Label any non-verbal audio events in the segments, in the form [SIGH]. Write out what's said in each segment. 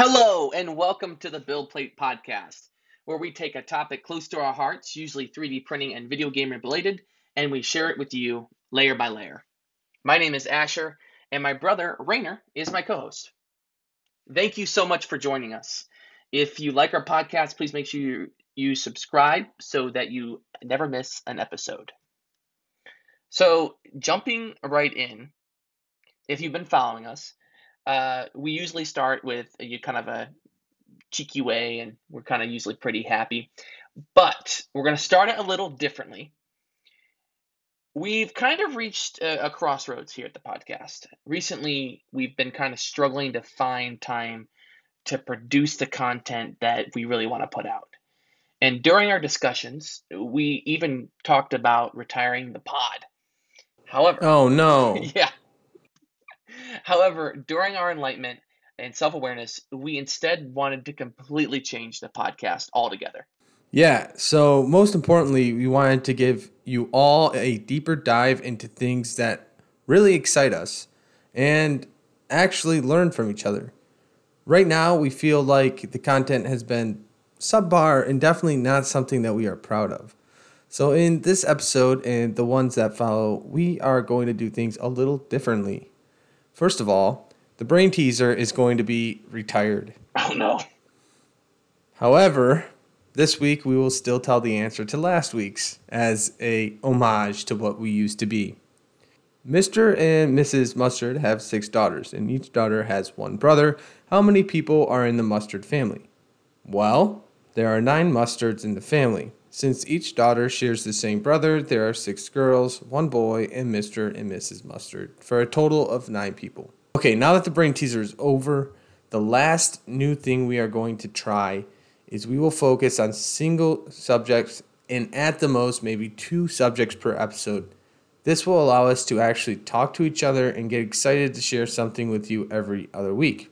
Hello, and welcome to the Build Plate Podcast, where we take a topic close to our hearts, usually 3D printing and video game related, and we share it with you layer by layer. My name is Asher, and my brother, Rainer, is my co host. Thank you so much for joining us. If you like our podcast, please make sure you, you subscribe so that you never miss an episode. So, jumping right in, if you've been following us, uh, we usually start with a kind of a cheeky way, and we're kind of usually pretty happy. But we're going to start it a little differently. We've kind of reached a, a crossroads here at the podcast. Recently, we've been kind of struggling to find time to produce the content that we really want to put out. And during our discussions, we even talked about retiring the pod. However, oh no. [LAUGHS] yeah. However, during our enlightenment and self awareness, we instead wanted to completely change the podcast altogether. Yeah, so most importantly, we wanted to give you all a deeper dive into things that really excite us and actually learn from each other. Right now, we feel like the content has been subpar and definitely not something that we are proud of. So, in this episode and the ones that follow, we are going to do things a little differently. First of all, the brain teaser is going to be retired. Oh no. However, this week we will still tell the answer to last week's as a homage to what we used to be. Mr. and Mrs. Mustard have six daughters, and each daughter has one brother. How many people are in the Mustard family? Well, there are nine Mustards in the family. Since each daughter shares the same brother, there are six girls, one boy, and Mr. and Mrs. Mustard, for a total of nine people. Okay, now that the brain teaser is over, the last new thing we are going to try is we will focus on single subjects and at the most maybe two subjects per episode. This will allow us to actually talk to each other and get excited to share something with you every other week.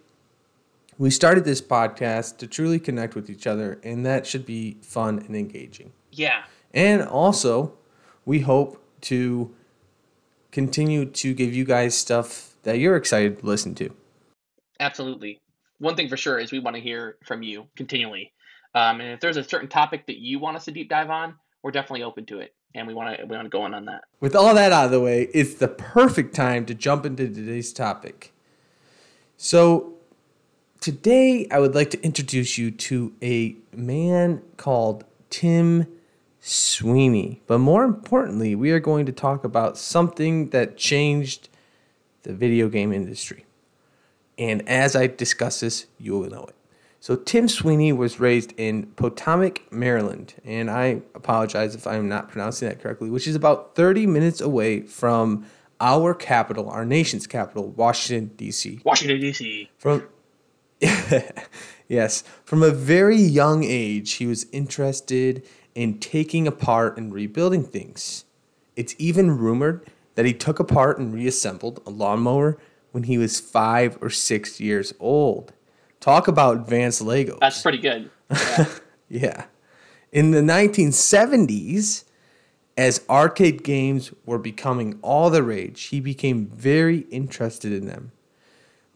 We started this podcast to truly connect with each other, and that should be fun and engaging. Yeah. And also, we hope to continue to give you guys stuff that you're excited to listen to. Absolutely. One thing for sure is we want to hear from you continually. Um, and if there's a certain topic that you want us to deep dive on, we're definitely open to it, and we want to we want to go on on that. With all that out of the way, it's the perfect time to jump into today's topic. So, today I would like to introduce you to a man called Tim Sweeney. But more importantly, we are going to talk about something that changed the video game industry. And as I discuss this, you will know it. So Tim Sweeney was raised in Potomac, Maryland, and I apologize if I'm not pronouncing that correctly, which is about 30 minutes away from our capital, our nation's capital, Washington D.C. Washington D.C. From [LAUGHS] yes, from a very young age, he was interested in taking apart and rebuilding things. It's even rumored that he took apart and reassembled a lawnmower when he was five or six years old. Talk about advanced Legos. That's pretty good. Yeah. [LAUGHS] yeah. In the 1970s, as arcade games were becoming all the rage, he became very interested in them.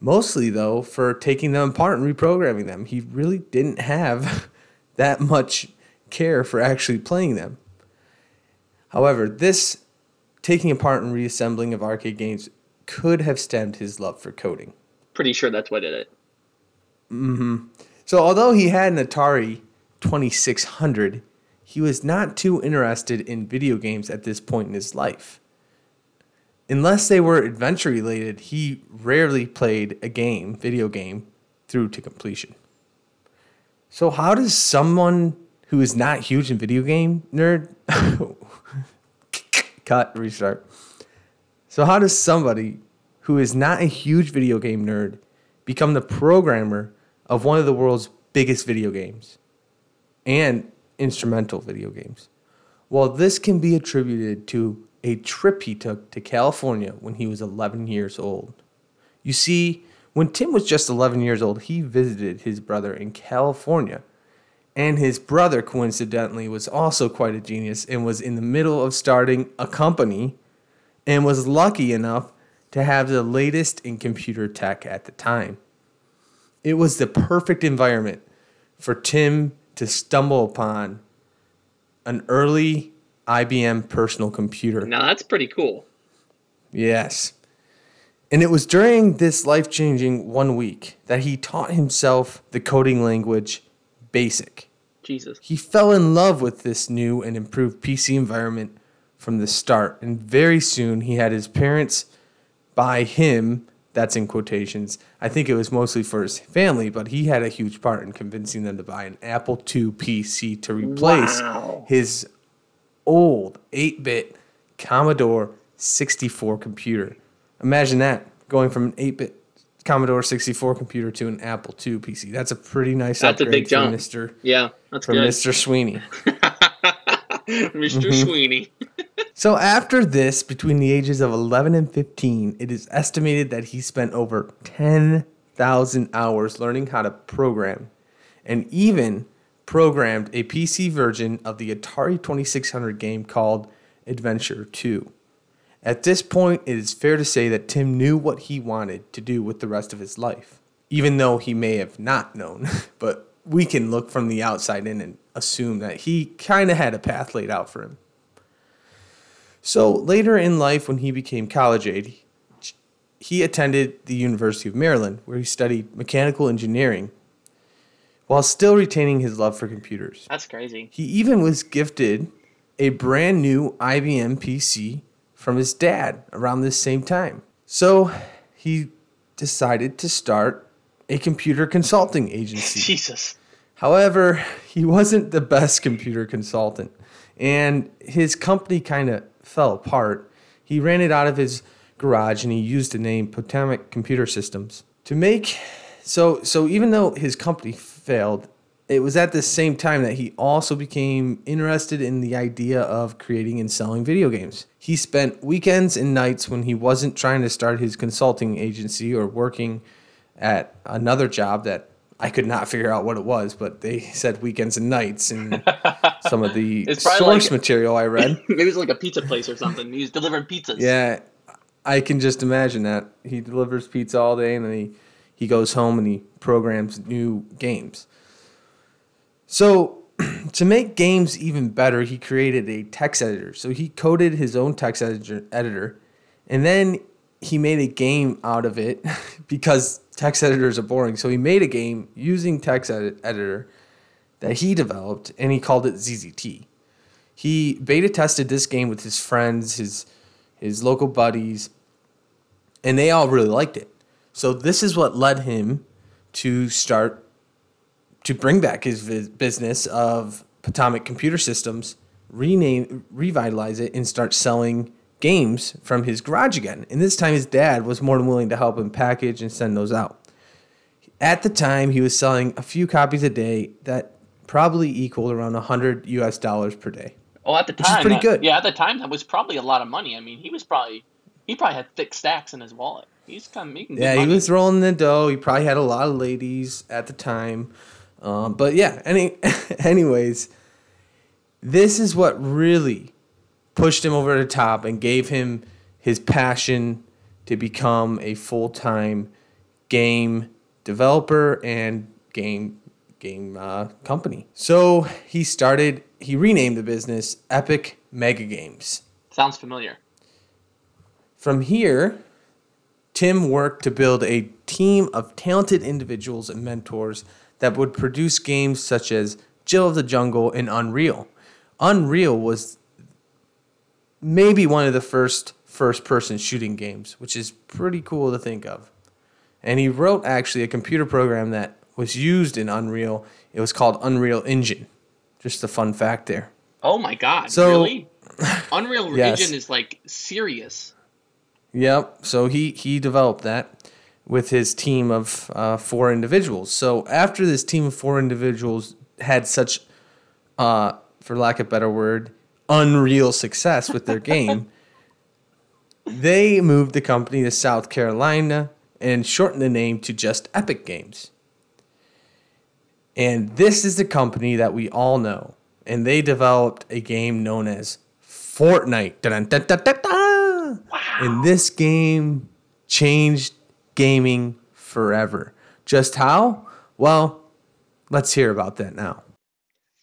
Mostly, though, for taking them apart and reprogramming them. He really didn't have [LAUGHS] that much care for actually playing them. However, this taking apart and reassembling of arcade games could have stemmed his love for coding. Pretty sure that's what did it. Mm-hmm. So although he had an Atari 2600, he was not too interested in video games at this point in his life. Unless they were adventure related, he rarely played a game, video game, through to completion. So how does someone who is not huge in video game nerd [LAUGHS] cut restart. So how does somebody who is not a huge video game nerd become the programmer of one of the world's biggest video games and instrumental video games? Well, this can be attributed to a trip he took to California when he was 11 years old. You see, when Tim was just 11 years old, he visited his brother in California. And his brother, coincidentally, was also quite a genius and was in the middle of starting a company and was lucky enough to have the latest in computer tech at the time. it was the perfect environment for Tim to stumble upon an early IBM personal computer. Now that's pretty cool. Yes. And it was during this life changing one week that he taught himself the coding language BASIC. Jesus. He fell in love with this new and improved PC environment from the start, and very soon he had his parents buy him. That's in quotations. I think it was mostly for his family, but he had a huge part in convincing them to buy an Apple II PC to replace Wow. his old 8 bit Commodore 64 computer. Imagine that going from an 8 bit Commodore 64 computer to an Apple II PC. That's a pretty nice That's a upgrade big jump. Mr. Yeah, that's From good. Mr. Sweeney. [LAUGHS] Mr. Mm-hmm. Sweeney. So after this, between the ages of 11 and 15, it is estimated that he spent over 10,000 hours learning how to program and even programmed a PC version of the Atari 2600 game called Adventure 2. At this point, it is fair to say that Tim knew what he wanted to do with the rest of his life, even though he may have not known. [LAUGHS] But we can look from the outside in and assume that he kind of had a path laid out for him. So later in life, when he became college age, he attended the University of Maryland, where he studied mechanical engineering while still retaining his love for computers. That's crazy. He even was gifted a brand new IBM PC from his dad around this same time. So he decided to start a computer consulting agency. [LAUGHS] Jesus. However, he wasn't the best computer consultant, and his company kind of fell apart. He ran it out of his garage and he used the name Potomac Computer Systems to make so so even though his company failed, it was at the same time that he also became interested in the idea of creating and selling video games. He spent weekends and nights when he wasn't trying to start his consulting agency or working at another job that I could not figure out what it was, but they said weekends and nights and [LAUGHS] some of the source like- material I read. [LAUGHS] Maybe it's like a pizza place or something. He's delivering pizzas. Yeah, I can just imagine that. He delivers pizza all day and then he, he goes home and he programs new games. So, [CLEARS THROAT] to make games even better, he created a text editor. So, he coded his own text editor, and then he made a game out of it [LAUGHS] because text editors are boring. So, he made a game using text edit- editor that he developed and he called it ZZT. He beta tested this game with his friends, his his local buddies, and they all really liked it. So this is what led him to start to bring back his business of Potomac Computer Systems, rename, revitalize it, and start selling games from his garage again. And this time, his dad was more than willing to help him package and send those out. At the time, he was selling a few copies a day that probably equaled around 100 US dollars per day. Oh, at the time, Which is pretty that- good. Yeah, at the time, that was probably a lot of money. I mean, he was probably he probably had thick stacks in his wallet. He's kind of making. Yeah, he money. was rolling the dough. He probably had a lot of ladies at the time. Um, but yeah, any, [LAUGHS] anyways, this is what really pushed him over the top and gave him his passion to become a full time game developer and game game uh, company. So he started. He renamed the business Epic Mega Games. Sounds familiar. From here, Tim worked to build a team of talented individuals and mentors that would produce games such as Jill of the Jungle and Unreal. Unreal was maybe one of the first first person shooting games, which is pretty cool to think of. And he wrote actually a computer program that was used in Unreal. It was called Unreal Engine. Just a fun fact there. Oh my God! So- really? [LAUGHS] Unreal Yes. Engine is like serious. Yep. So he he developed that with his team of uh, four individuals. So after this team of four individuals had such, uh, for lack of a better word, unreal success with their game, [LAUGHS] they moved the company to South Carolina and shortened the name to just Epic Games. And this is the company that we all know. And they developed a game known as Fortnite. Dun-dun-dun-dun-dun. And this game changed gaming forever. Just how? Well, let's hear about that now.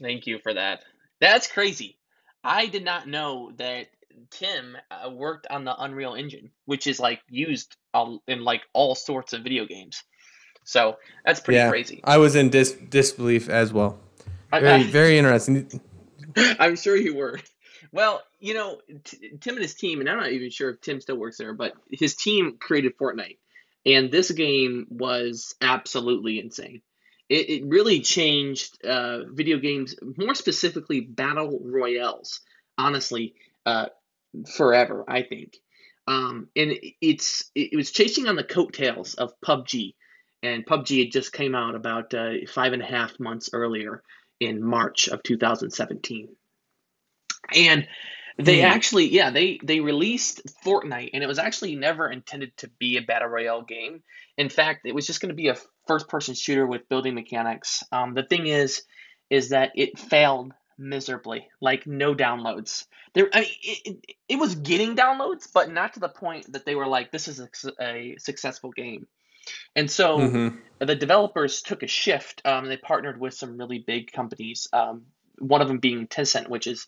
Thank you for that. That's crazy. I did not know that Tim uh, worked on the Unreal Engine, which is like used in like all sorts of video games. So that's pretty yeah, crazy. I was in dis- disbelief as well. Very, I, [LAUGHS] I, very interesting. I'm sure you were. Well, you know, T- Tim and his team, and I'm not even sure if Tim still works there, but his team created Fortnite. And this game was absolutely insane. It, it really changed uh, video games, more specifically battle royales, honestly, uh, forever, I think. Um, and it's it was chasing on the coattails of PUBG, and PUBG had just came out about uh, five and a half months earlier in March of 2017. And they hmm. actually, yeah, they they released Fortnite, and it was actually never intended to be a battle royale game. In fact, it was just going to be a first-person shooter with building mechanics. Um, the thing is, is that it failed miserably, like no downloads. There, I mean, it, it, it was getting downloads, but not to the point that they were like, "This is a, a successful game." And so mm-hmm. the developers took a shift. Um, they partnered with some really big companies. Um, one of them being Tencent, which is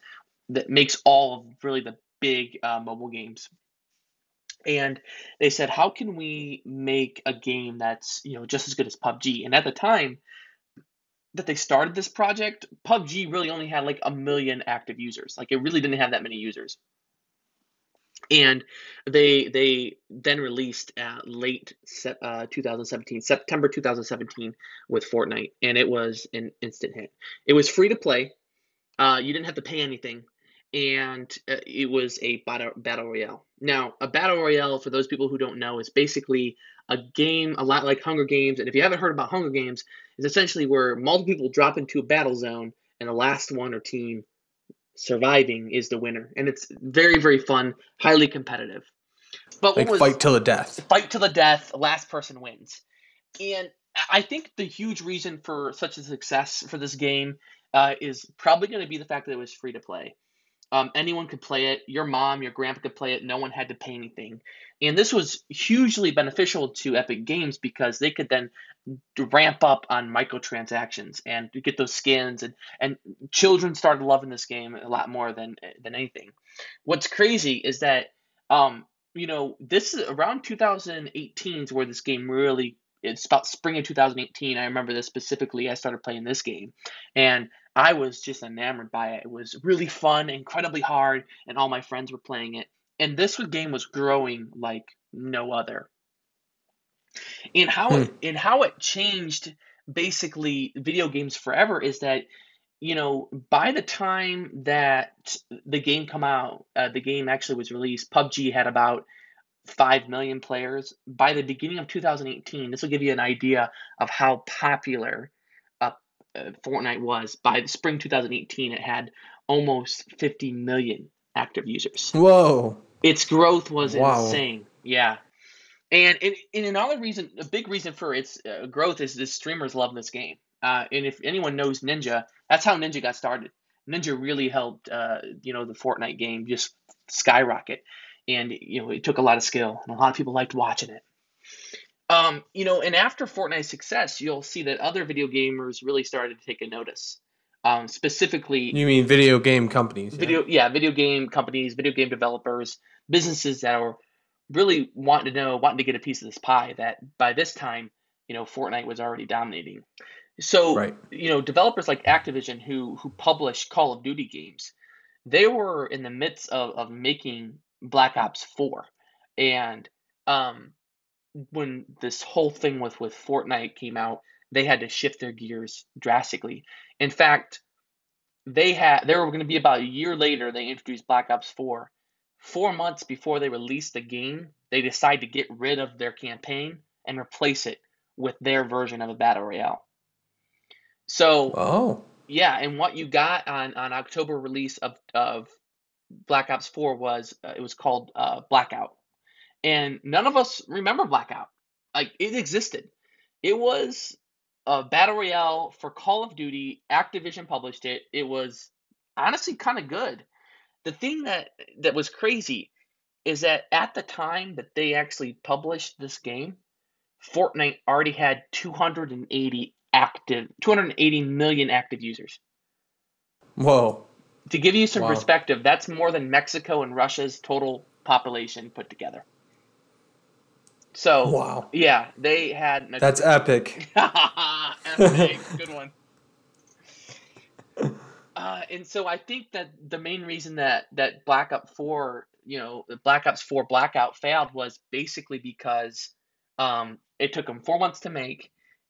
that makes all of really the big uh, mobile games. And they said, how can we make a game that's you know just as good as PUBG? And at the time that they started this project, PUBG really only had like a million active users. Like it really didn't have that many users and they they then released at late uh, 2017 september 2017 with fortnite and it was an instant hit it was free to play uh, you didn't have to pay anything and uh, it was a battle, battle royale now a battle royale for those people who don't know is basically a game a lot like hunger games and if you haven't heard about hunger games is essentially where multiple people drop into a battle zone and the last one or team surviving is the winner, and it's very very fun, highly competitive. But like was, fight till the death. Fight till the death. Last person wins, and I think the huge reason for such a success for this game uh, is probably going to be the fact that it was free to play. Um, anyone could play it. Your mom, your grandpa could play it. No one had to pay anything. And this was hugely beneficial to Epic Games because they could then ramp up on microtransactions and get those skins. And, and children started loving this game a lot more than, than anything. What's crazy is that, um, you know, this is around 2018 is where this game really it's about spring of 2018. I remember this specifically. I started playing this game, and I was just enamored by it. It was really fun, incredibly hard, and all my friends were playing it. And this game was growing like no other. And how hmm. it, and how it changed basically video games forever is that you know by the time that the game come out, uh, the game actually was released. PUBG had about 5 million players. By the beginning of 2018, this will give you an idea of how popular uh, Fortnite was by the spring 2018, it had almost 50 million active users. Whoa! Its growth was wow. insane. Yeah, and, and and another reason, a big reason for its uh, growth is the streamers love this game. Uh, and if anyone knows Ninja, that's how Ninja got started. Ninja really helped, uh, you know, the Fortnite game just skyrocket, and you know, it took a lot of skill, and a lot of people liked watching it. Um, you know, and after Fortnite's success, you'll see that other video gamers really started to take a notice. Um, specifically, you mean video game companies? Video, yeah? yeah, video game companies, video game developers, businesses that are really wanting to know, wanting to get a piece of this pie. That by this time, you know, Fortnite was already dominating. So, right. you know, developers like Activision, who who publish Call of Duty games, they were in the midst of, of making Black Ops Four, and um, when this whole thing with with Fortnite came out, they had to shift their gears drastically. In fact, they had they were going to be about a year later they introduced Black Ops 4. 4 months before they released the game, they decided to get rid of their campaign and replace it with their version of a battle royale. So, oh. Yeah, and what you got on on October release of of Black Ops 4 was uh, it was called uh, Blackout and none of us remember Blackout. Like it existed. It was a battle royale for Call of Duty. Activision published it. It was honestly kind of good. The thing that that was crazy is that at the time that they actually published this game, Fortnite already had 280 active 280 million active users. Whoa. To give you some Wow. perspective, that's more than Mexico and Russia's total population put together. So, Wow. yeah, they had That's epic. [LAUGHS] [LAUGHS] Epic. Good one. Uh, and so I think that the main reason that that Black Ops Four, you know, Black Ops Four Blackout failed was basically because um, it took them four months to make,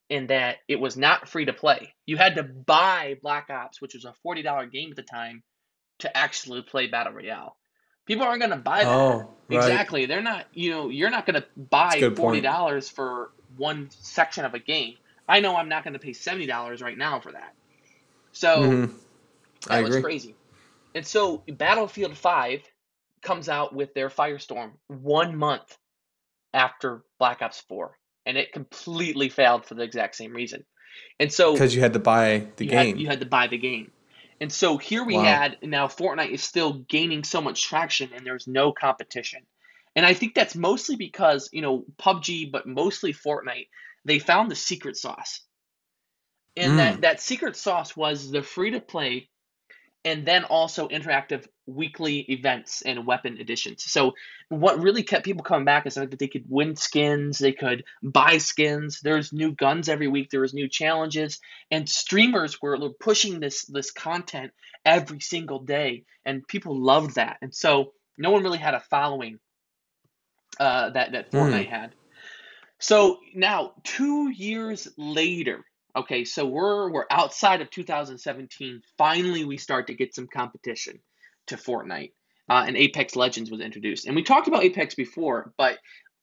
and that it was not free to play. You had to buy Black Ops, which was a forty dollar game at the time, to actually play Battle Royale. People aren't going to buy that. Oh, right. Exactly. They're not, you know, you're not going to buy a good point. $40 for one section of a game. I know I'm not going to pay $70 right now for that. So Mhm. that I was agree. crazy. And so Battlefield 5 comes out with their Firestorm one month after Black Ops 4. And it completely failed for the exact same reason. And so Because you had to buy the you game. Had, you had to buy the game. And so here we Wow. had now Fortnite is still gaining so much traction and there's no competition. And I think that's mostly because, you know, PUBG, but mostly Fortnite, they found the secret sauce. And Mm. that, that secret sauce was the free to play and then also interactive weekly events and weapon additions. So what really kept people coming back is that they could win skins, they could buy skins. There's new guns every week. There was new challenges, and streamers were pushing this this content every single day, and people loved that. And so no one really had a following uh, that that Fortnite had. So now two years later, okay, so we're we're outside of 2017. Finally, we start to get some competition to Fortnite, uh, and Apex Legends was introduced. And we talked about Apex before, but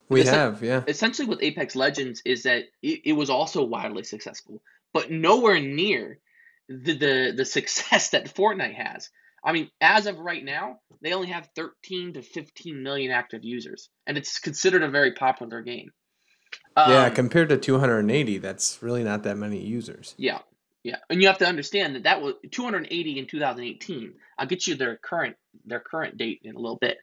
we have, yeah. essentially with Apex Legends is that it, it was also wildly successful, but nowhere near the, the the success [LAUGHS] that Fortnite has. I mean, as of right now, they only have 13 to 15 million active users, and it's considered a very popular game. Yeah, Um, compared to 280, that's really not that many users. Yeah, yeah, and you have to understand that that was 280 in 2018. I'll get you their current their current date in a little bit.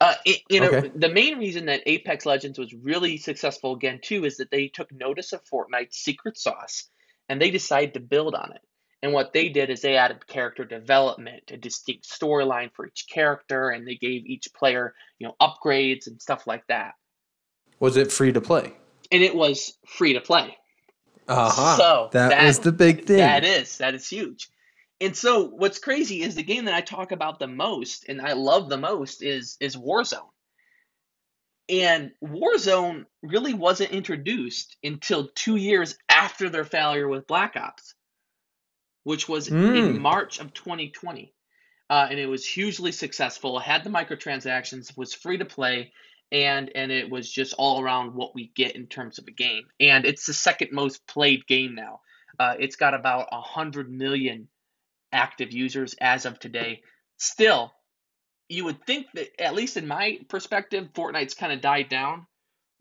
Uh, it, you know, Okay. the main reason that Apex Legends was really successful again too is that they took notice of Fortnite's secret sauce and they decided to build on it. And what they did is they added character development, a distinct storyline for each character, and they gave each player, you know, upgrades and stuff like that. Was it free to play? And it was free to play. Uh-huh. So, that, that- was the big thing. That is, that is huge. And so what's crazy is the game that I talk about the most and I love the most is is Warzone. And Warzone really wasn't introduced until 2 years after their failure with Black Ops, which was Mm. in March of 2020. Uh, and it was hugely successful, had the microtransactions, was free to play, and and it was just all around what we get in terms of a game. And it's the second most played game now. Uh, it's got about 100 million active users as of today. Still, you would think that, at least in my perspective, Fortnite's kind of died down.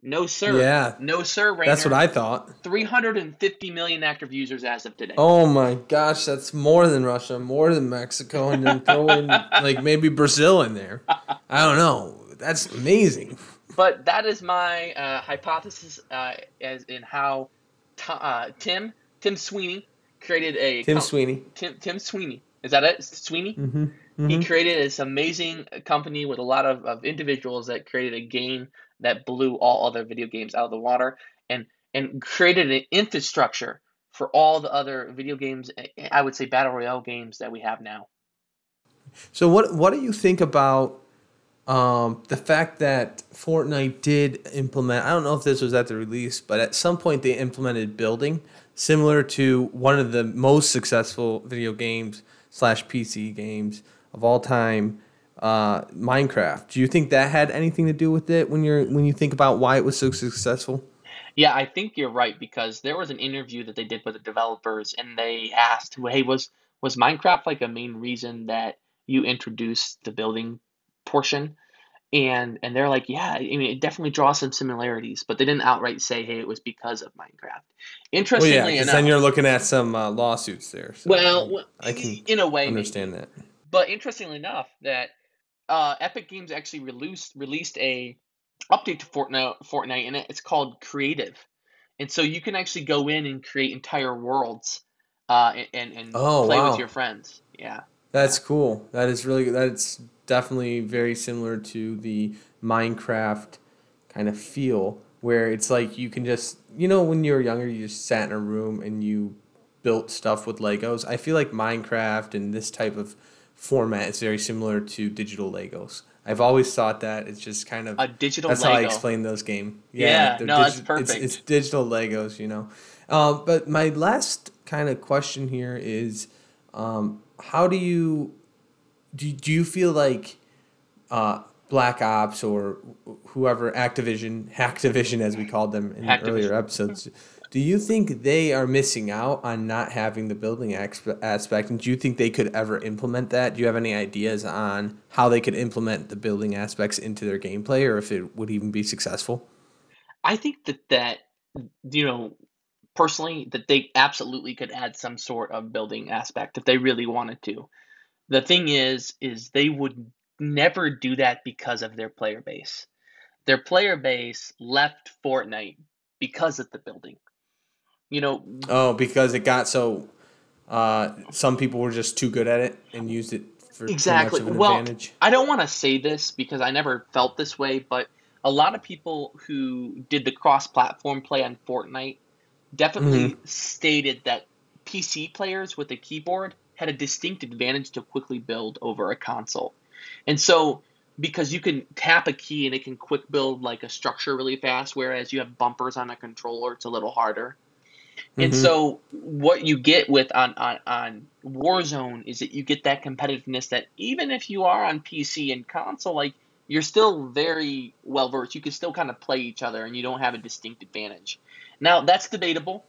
No, sir. Yeah. No, sir. Rainer. That's what I thought. 350 million active users as of today. Oh my gosh, that's more than Russia, more than Mexico, and then throw in [LAUGHS] like maybe Brazil in there. I don't know. That's amazing. But that is my uh, hypothesis uh, as in how uh, Tim Tim Sweeney created a Tim com- Sweeney. Tim Tim Sweeney. Is that it? Sweeney? Mm-hmm. He created this amazing company with a lot of, of individuals that created a game that blew all other video games out of the water and and created an infrastructure for all the other video games eh, I would say battle royale games that we have now. So what what do you think about um, the fact that Fortnite did implement? I don't know if this was at the release, but at some point they implemented building similar to one of the most successful video games slash PC games of all time, uh, Minecraft. Do you think that had anything to do with it when you're when you think about why it was so successful? Yeah, I think you're right because there was an interview that they did with the developers and they asked, "Hey, was was Minecraft like a main reason that you introduced the building portion?" And and they're like, "Yeah, I mean, it definitely draws some similarities, but they didn't outright say, "Hey, it was because of Minecraft." Well, Interestingly yeah, enough, then you're looking at some uh, lawsuits there. So well, well, I can in a way, maybe. understand that. But interestingly enough, that uh, Epic Games actually released released a update to Fortnite, Fortnite, and it's called Creative, and so you can actually go in and create entire worlds, uh, and and Oh play with your friends. Yeah, that's cool. That is really that's definitely very similar to the Minecraft kind of feel, where it's like you can just you know when you were younger you just sat in a room and you built stuff with Legos. I feel like Minecraft and this type of format is very similar to digital Legos. I've always thought that it's just kind of a digital that's how I explain those game. Yeah, Yeah, no, that's digi- it's perfect. it's digital Legos, you know. Um, but my last kind of question here is, um, how do you do? Do you feel like uh, Black Ops or whoever Activision, [LAUGHS] Hacktivision as we called them in earlier episodes, do you think they are missing out on not having the building exp- aspect? And do you think they could ever implement that? Do you have any ideas on how they could implement the building aspects into their gameplay, or if it would even be successful? I think that that you know personally that they absolutely could add some sort of building aspect if they really wanted to. The thing is is they would never do that because of their player base. Their player base left Fortnite because of the building. You know, Oh, because it got so. Uh, some people were just too good at it and used it for exactly. too much of an Well, advantage. I don't want to say this because I never felt this way, but a lot of people who did the cross-platform play on Fortnite definitely hmm stated that PC players with a keyboard had a distinct advantage to quickly build over a console. And so, because you can tap a key and it can quick build like a structure really fast, whereas you have bumpers on a controller, it's a little harder. And hmm so, what you get with on, on, on Warzone is that you get that competitiveness that even if you are on PC and console, like you're still very well versed. You can still kind of play each other and you don't have a distinct advantage. Now, that's debatable.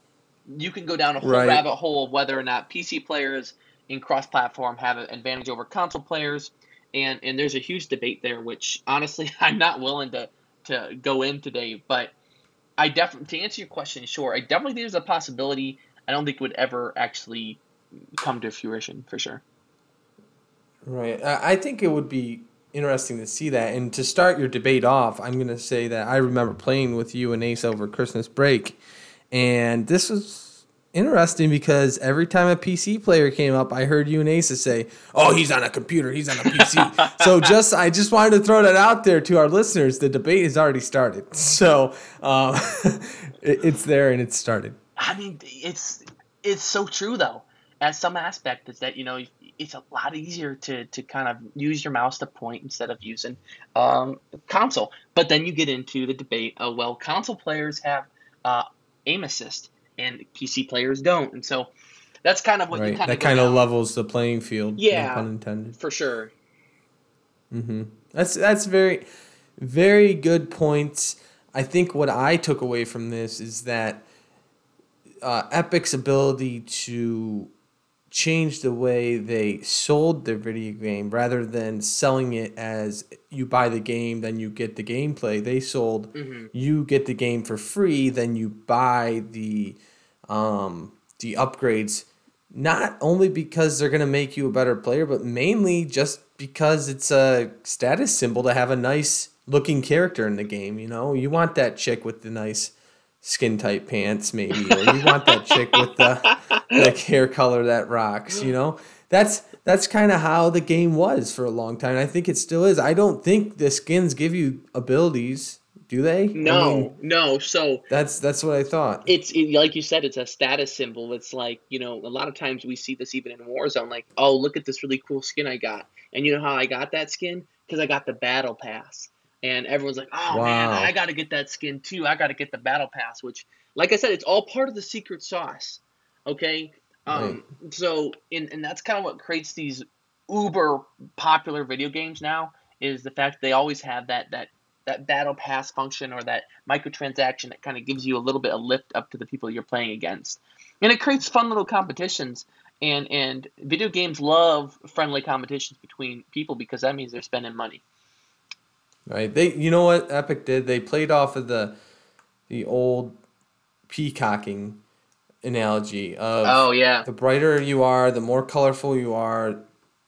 You can go down a whole Right. rabbit hole of whether or not PC players in cross platform have an advantage over console players. And, and there's a huge debate there, which honestly [LAUGHS] I'm not willing to, to go in today. But I definitely, to answer your question, sure, I definitely think there's a possibility. I don't think it would ever actually come to fruition for sure. Right. I think it would be interesting to see that. And to start your debate off, I'm going to say that I remember playing with you and Ace over Christmas break. And this was interesting because every time a PC player came up, I heard you and Ace say, "Oh, he's on a computer. He's on a PC." [LAUGHS] so just I just wanted to throw that out there to our listeners. The debate has already started. [LAUGHS] So um, [LAUGHS] it's there and it's started. I mean, it's it's so true though. At some aspect, is that you know it's a lot easier to to kind of use your mouse to point instead of using um, console. But then you get into the debate of well, console players have uh, aim assist and PC players don't, and so that's kind of what you Right. kind That go kind of levels the playing field. No Yeah, pun intended. for sure. hmm That's that's very, very good points. I think what I took away from this is that uh, Epic's ability to change the way they sold their video game rather than selling it as you buy the game then you get the gameplay. They sold hmm you get the game for free then you buy the um, the upgrades not only because they're going to make you a better player but mainly just because it's a status symbol to have a nice looking character in the game you know? You want that chick with the nice skin tight pants maybe or you want that chick with the [LAUGHS] like hair color that rocks you know that's that's kind of how the game was for a long time i think it still is i don't think the skins give you abilities do they i mean No, no. So that's that's what i thought it's it, like you said, it's a status symbol. It's like you know, a lot of times we see this even in Warzone. Like, oh, look at this really cool skin I got, and you know how I got that skin? Because I got the battle pass, and everyone's like, oh man, I got to get that skin too. I got to get the battle pass, which, like I said, it's all part of the secret sauce. Okay, right. um, so and and that's kind of what creates these uber popular video games now is the fact they always have that that that battle pass function or that microtransaction that kind of gives you a little bit of lift up to the people you're playing against. And it creates fun little competitions. And and video games love friendly competitions between people because that means they're spending money right they you know what epic did they played off of the the old peacocking analogy of oh yeah the brighter you are the more colorful you are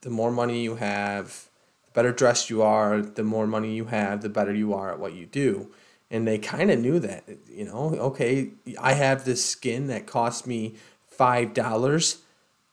the more money you have the better dressed you are, the more money you have, the better you are at what you do. And they kind of knew that, you know, okay, I have this skin that cost me $5.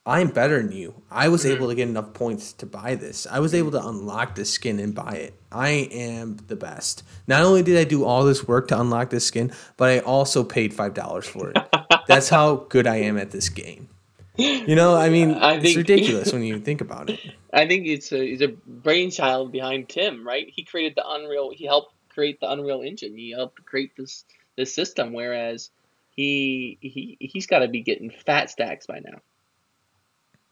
I'm better than you. I was mm-hmm. able to get enough points to buy this. I was mm-hmm. able to unlock this skin and buy it. I am the best. Not only did I do all this work to unlock this skin, but I also paid $5 for it. [LAUGHS] That's how good I am at this game. You know, I mean, I it's think- ridiculous when [LAUGHS] you think about it. I think it's a it's a brainchild behind Tim, right? He created the Unreal. He helped create the Unreal Engine. He helped create this this system. Whereas he he he's got to be getting fat stacks by now.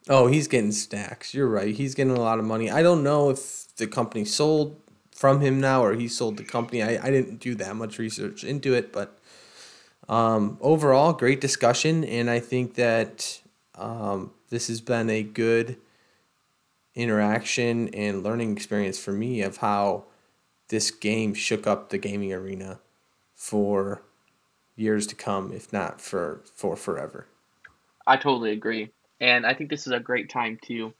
Oh, he's getting stacks. You're right. He's getting a lot of money. I don't know if the company sold from him now or he sold the company. I, I didn't do that much research into it, but um, overall, great discussion. And I think that um, this has been a good interaction and learning experience for me of how this game shook up the gaming arena for years to come, if not for, for forever. I totally agree. And I think this is a great time to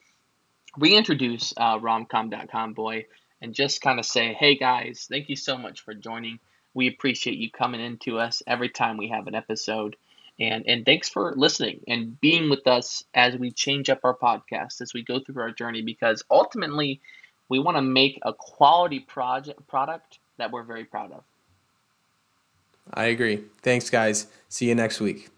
reintroduce uh, romcom.com boy and just kind of say, hey guys, thank you so much for joining. We appreciate you coming into us every time we have an episode. And, and thanks for listening and being with us as we change up our podcast, as we go through our journey, because ultimately we want to make a quality project product that we're very proud of. I agree. Thanks, guys. See you next week.